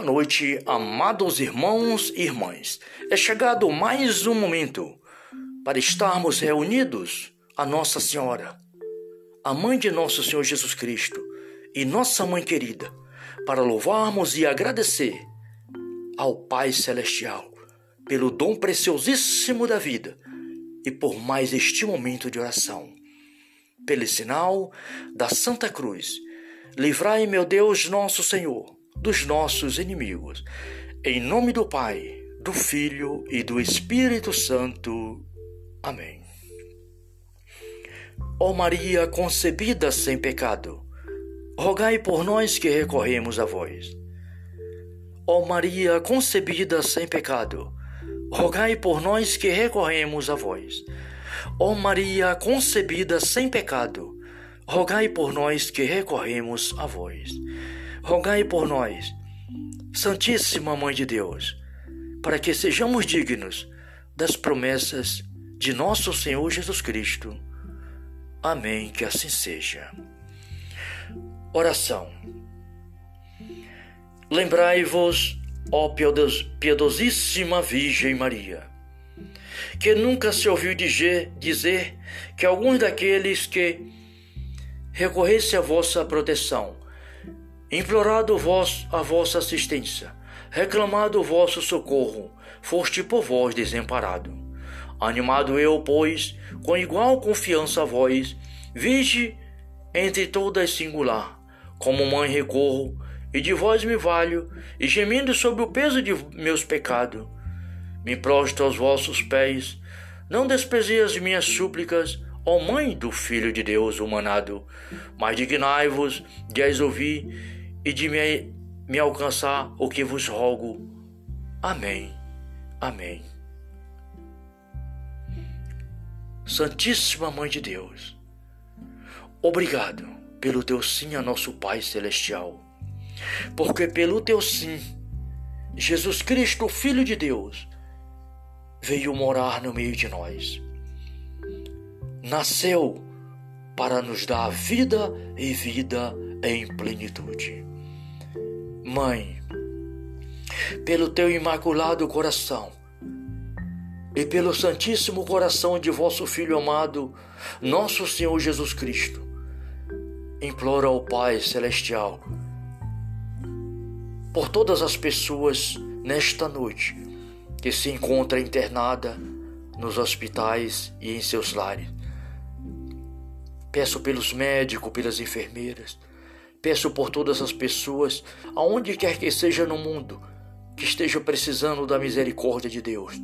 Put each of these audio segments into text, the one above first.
Boa noite, amados irmãos e irmãs. É chegado mais um momento para estarmos reunidos a Nossa Senhora, a mãe de nosso Senhor Jesus Cristo e nossa mãe querida, para louvarmos e agradecer ao Pai Celestial pelo dom preciosíssimo da vida e por mais este momento de oração. Pelo sinal da Santa Cruz, livrai, meu Deus, nosso Senhor, dos nossos inimigos. Em nome do Pai, do Filho e do Espírito Santo. Amém. Ó Maria concebida sem pecado, rogai por nós que recorremos a vós. Ó Maria concebida sem pecado, rogai por nós que recorremos a vós. Ó Maria concebida sem pecado, rogai por nós que recorremos a vós. Rogai por nós, Santíssima Mãe de Deus, para que sejamos dignos das promessas de nosso Senhor Jesus Cristo. Amém, que assim seja. Oração. Lembrai-vos Ó piedosíssima Virgem Maria, que nunca se ouviu dizer, que alguns daqueles que recorresse à vossa proteção, implorado vos a vossa assistência, reclamado o vosso socorro, foste por vós desamparado. Animado eu, pois, com igual confiança a vós, vige entre todas singular, como mãe recorro, e de vós me valho, e gemendo sob o peso de meus pecados. Me prostro aos vossos pés, não desprezei as minhas súplicas, ó Mãe do Filho de Deus humanado, mas dignai-vos de as ouvir e de me, me alcançar o que vos rogo. Amém. Amém. Santíssima Mãe de Deus, obrigado pelo teu sim a nosso Pai Celestial porque pelo teu sim, Jesus Cristo, Filho de Deus, veio morar no meio de nós. Nasceu para nos dar vida e vida em plenitude. Mãe, pelo teu imaculado coração e pelo santíssimo coração de vosso Filho amado, nosso Senhor Jesus Cristo, implora ao Pai Celestial por todas as pessoas nesta noite que se encontra internada nos hospitais e em seus lares. Peço pelos médicos, pelas enfermeiras, peço por todas as pessoas, aonde quer que seja no mundo, que estejam precisando da misericórdia de Deus.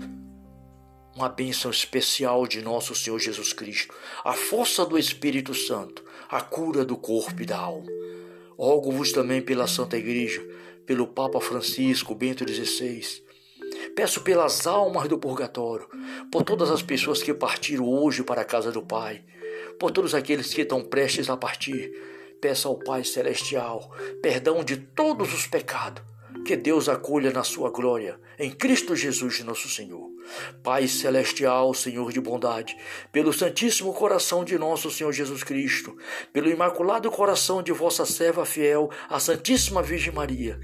Uma bênção especial de nosso Senhor Jesus Cristo, a força do Espírito Santo, a cura do corpo e da alma. Rogo-vos também pela Santa Igreja, pelo Papa Francisco Bento XVI. Peço pelas almas do purgatório, por todas as pessoas que partiram hoje para a casa do Pai, por todos aqueles que estão prestes a partir. Peço ao Pai Celestial perdão de todos os pecados que Deus acolha na sua glória, em Cristo Jesus, nosso Senhor. Pai celestial, Senhor de bondade, pelo Santíssimo Coração de nosso Senhor Jesus Cristo, pelo Imaculado Coração de vossa serva fiel, a Santíssima Virgem Maria,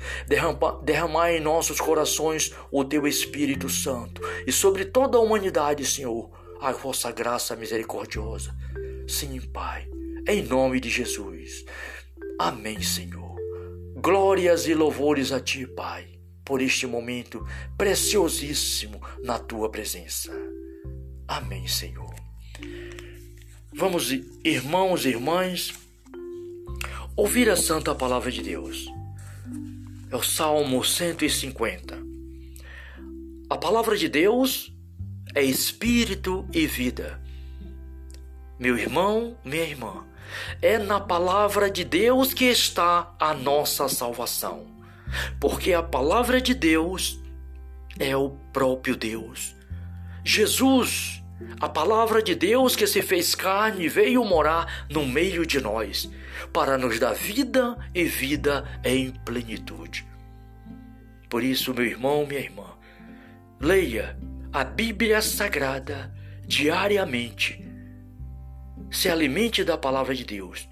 derramai em nossos corações o teu Espírito Santo e sobre toda a humanidade, Senhor, a vossa graça misericordiosa. Sim, Pai, em nome de Jesus. Amém, Senhor. Glórias e louvores a Ti, Pai, por este momento preciosíssimo na Tua presença. Amém, Senhor. Vamos, irmãos e irmãs, ouvir a Santa Palavra de Deus. É o Salmo 150. A palavra de Deus é espírito e vida. Meu irmão, minha irmã, é na palavra de Deus que está a nossa salvação. Porque a palavra de Deus é o próprio Deus. Jesus, a palavra de Deus que se fez carne, veio morar no meio de nós, para nos dar vida e vida em plenitude. Por isso, meu irmão, minha irmã, leia a Bíblia Sagrada diariamente se alimente da palavra de Deus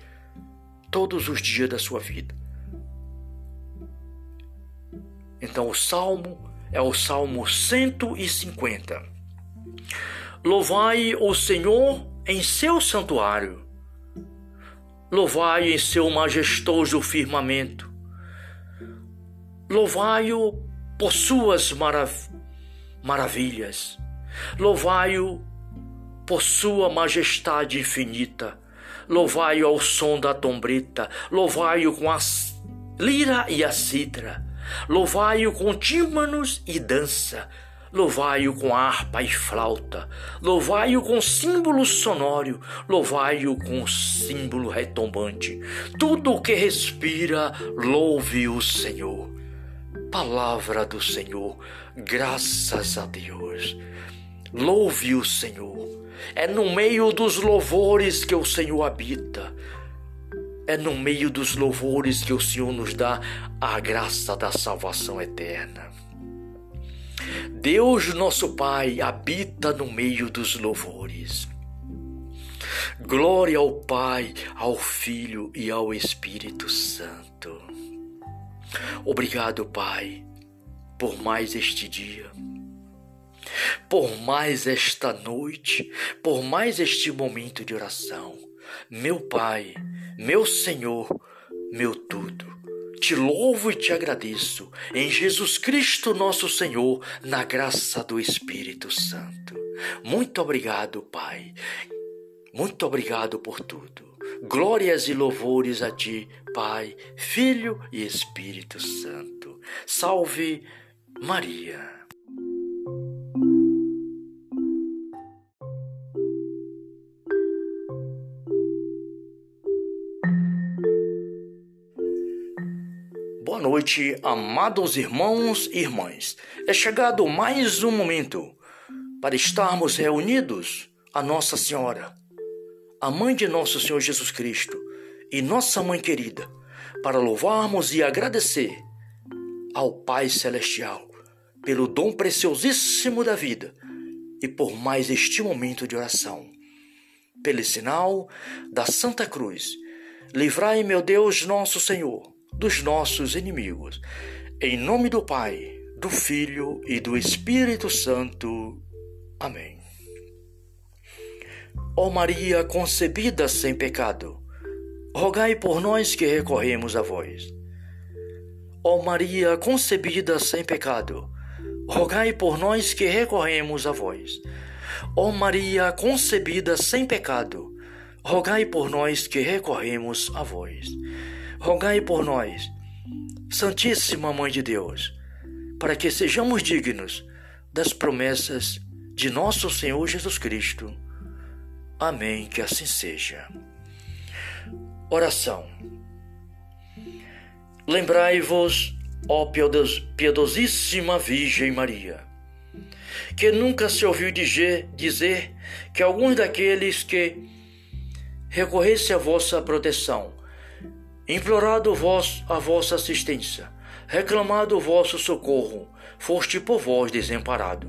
todos os dias da sua vida. Então o salmo é o salmo 150. Louvai o Senhor em seu santuário. Louvai em seu majestoso firmamento. Louvai-o por suas marav maravilhas. Louvai-o por sua majestade infinita. Louvai-o ao som da trombeta. Louvai-o com a lira e a citra. Louvai-o com tímpanos e dança. Louvai-o com harpa e flauta, louvai-o com símbolo sonoro, louvai-o com símbolo retumbante. Tudo o que respira, louve o Senhor. Palavra do Senhor, graças a Deus. Louve o Senhor. É no meio dos louvores que o Senhor habita. É no meio dos louvores que o Senhor nos dá a graça da salvação eterna. Deus, nosso Pai, habita no meio dos louvores. Glória ao Pai, ao Filho e ao Espírito Santo. Obrigado, Pai, por mais este dia, por mais esta noite, por mais este momento de oração. Meu Pai, meu Senhor, meu tudo. Te louvo e te agradeço em Jesus Cristo, nosso Senhor, na graça do Espírito Santo. Muito obrigado, Pai. Muito obrigado por tudo. Glórias e louvores a ti, Pai, Filho e Espírito Santo. Salve Maria. Noite, amados irmãos e irmãs. É chegado mais um momento para estarmos reunidos a Nossa Senhora, a mãe de nosso Senhor Jesus Cristo e nossa mãe querida, para louvarmos e agradecer ao Pai Celestial pelo dom preciosíssimo da vida e por mais este momento de oração. Pelo sinal da Santa Cruz, livrai, meu Deus, nosso Senhor dos nossos inimigos. Em nome do Pai, do Filho e do Espírito Santo. Amém. Ó Maria concebida sem pecado, rogai por nós que recorremos a vós. Ó Maria concebida sem pecado, rogai por nós que recorremos a vós. Ó Maria concebida sem pecado, rogai por nós que recorremos a vós rogai por nós, Santíssima Mãe de Deus, para que sejamos dignos das promessas de nosso Senhor Jesus Cristo. Amém, que assim seja. Oração. Lembrai-vos, ó piedosíssima Virgem Maria, que nunca se ouviu dizer, que alguns daqueles que recorresse à vossa proteção implorado vós a vossa assistência, reclamado o vosso socorro, foste por vós desamparado.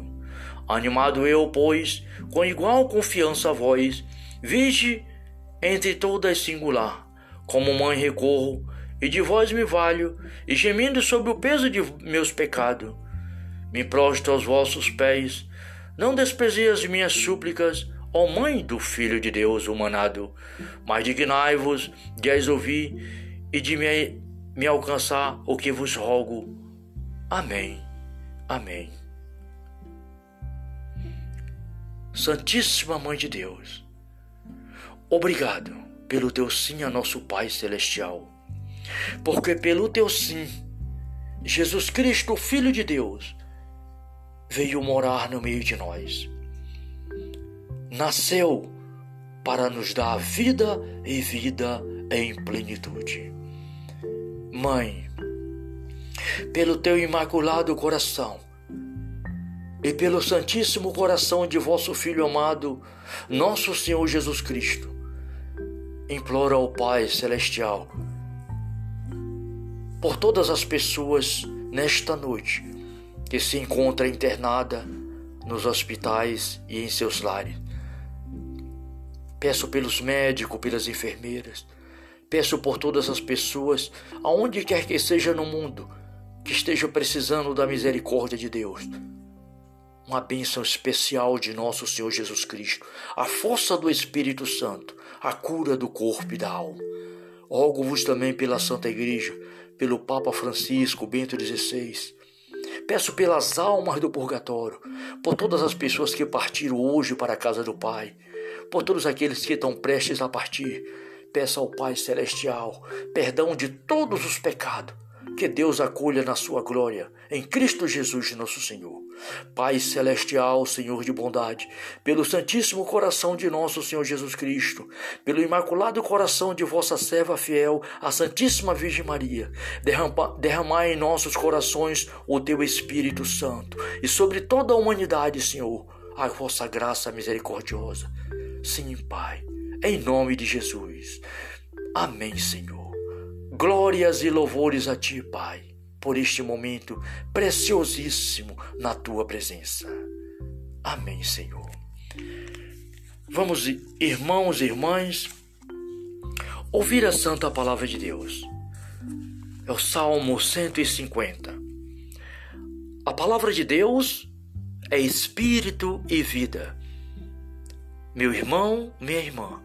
Animado eu, pois, com igual confiança a vós, vige entre todas singular, como mãe recorro, e de vós me valho, e gemendo sobre o peso de meus pecados, me prostro aos vossos pés, não desprezei as minhas súplicas, ó Mãe do Filho de Deus humanado, mas dignai-vos de as ouvir e de me, me alcançar o que vos rogo. Amém. Amém. Santíssima Mãe de Deus, obrigado pelo teu sim a nosso Pai Celestial, porque pelo teu sim, Jesus Cristo, Filho de Deus, veio morar no meio de nós. Nasceu para nos dar vida e vida em plenitude. Mãe, pelo teu imaculado coração e pelo santíssimo coração de vosso Filho amado, nosso Senhor Jesus Cristo, imploro ao Pai Celestial por todas as pessoas nesta noite que se encontra internada nos hospitais e em seus lares. Peço pelos médicos, pelas enfermeiras, Peço por todas as pessoas, aonde quer que seja no mundo, que esteja precisando da misericórdia de Deus. Uma bênção especial de nosso Senhor Jesus Cristo, a força do Espírito Santo, a cura do corpo e da alma. Rogo-vos também pela Santa Igreja, pelo Papa Francisco Bento XVI. Peço pelas almas do purgatório, por todas as pessoas que partiram hoje para a casa do Pai, por todos aqueles que estão prestes a partir. Peço ao Pai Celestial perdão de todos os pecados que Deus acolha na sua glória, em Cristo Jesus, nosso Senhor. Pai celestial, Senhor de bondade, pelo Santíssimo Coração de nosso Senhor Jesus Cristo, pelo Imaculado Coração de vossa serva fiel, a Santíssima Virgem Maria, derrama, derramai em nossos corações o teu Espírito Santo e sobre toda a humanidade, Senhor, a vossa graça misericordiosa. Sim, Pai, em nome de Jesus. Amém, Senhor. Glórias e louvores a Ti, Pai, por este momento preciosíssimo na Tua presença. Amém, Senhor. Vamos, irmãos e irmãs, ouvir a Santa Palavra de Deus. É o Salmo 150. A palavra de Deus é espírito e vida. Meu irmão, minha irmã,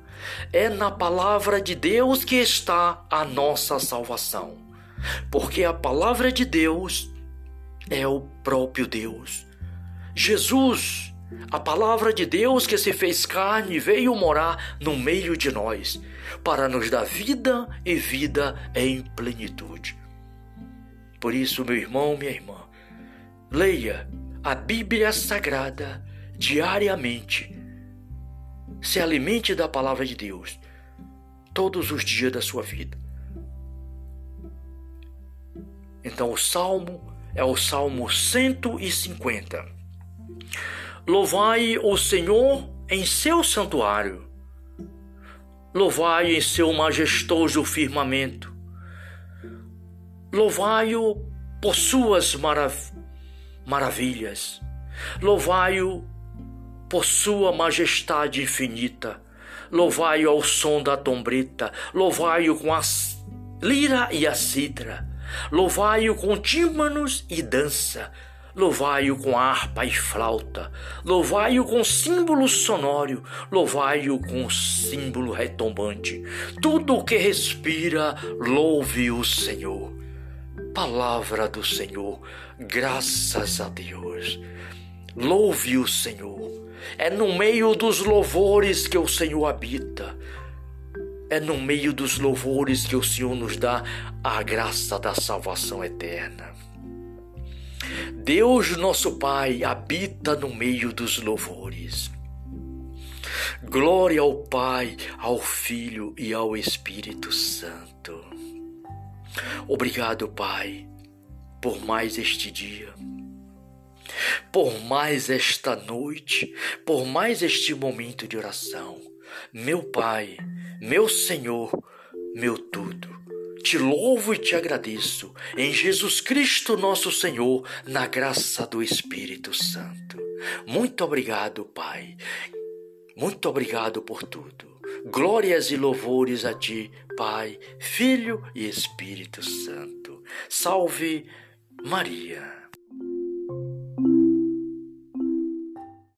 é na palavra de Deus que está a nossa salvação. Porque a palavra de Deus é o próprio Deus. Jesus, a palavra de Deus que se fez carne, veio morar no meio de nós, para nos dar vida e vida em plenitude. Por isso, meu irmão, minha irmã, leia a Bíblia Sagrada diariamente se alimente da palavra de Deus todos os dias da sua vida. Então, o salmo é o salmo 150. Louvai o Senhor em seu santuário, louvai em seu majestoso firmamento, louvai-o por suas marav maravilhas, louvai-o por sua majestade infinita. Louvai-o ao som da tombreta, louvai-o com a lira e a citra, louvai-o com tímpanos e dança, louvai-o com harpa e flauta, louvai-o com símbolo sonoro, louvai-o com símbolo retumbante. Tudo o que respira, louve o Senhor. Palavra do Senhor, graças a Deus. Louve o Senhor. É no meio dos louvores que o Senhor habita. É no meio dos louvores que o Senhor nos dá a graça da salvação eterna. Deus, nosso Pai, habita no meio dos louvores. Glória ao Pai, ao Filho e ao Espírito Santo. Obrigado, Pai, por mais este dia por mais esta noite, por mais este momento de oração. Meu Pai, meu Senhor, meu tudo. Te louvo e te agradeço em Jesus Cristo, nosso Senhor, na graça do Espírito Santo. Muito obrigado, Pai. Muito obrigado por tudo. Glórias e louvores a ti, Pai, Filho e Espírito Santo. Salve Maria.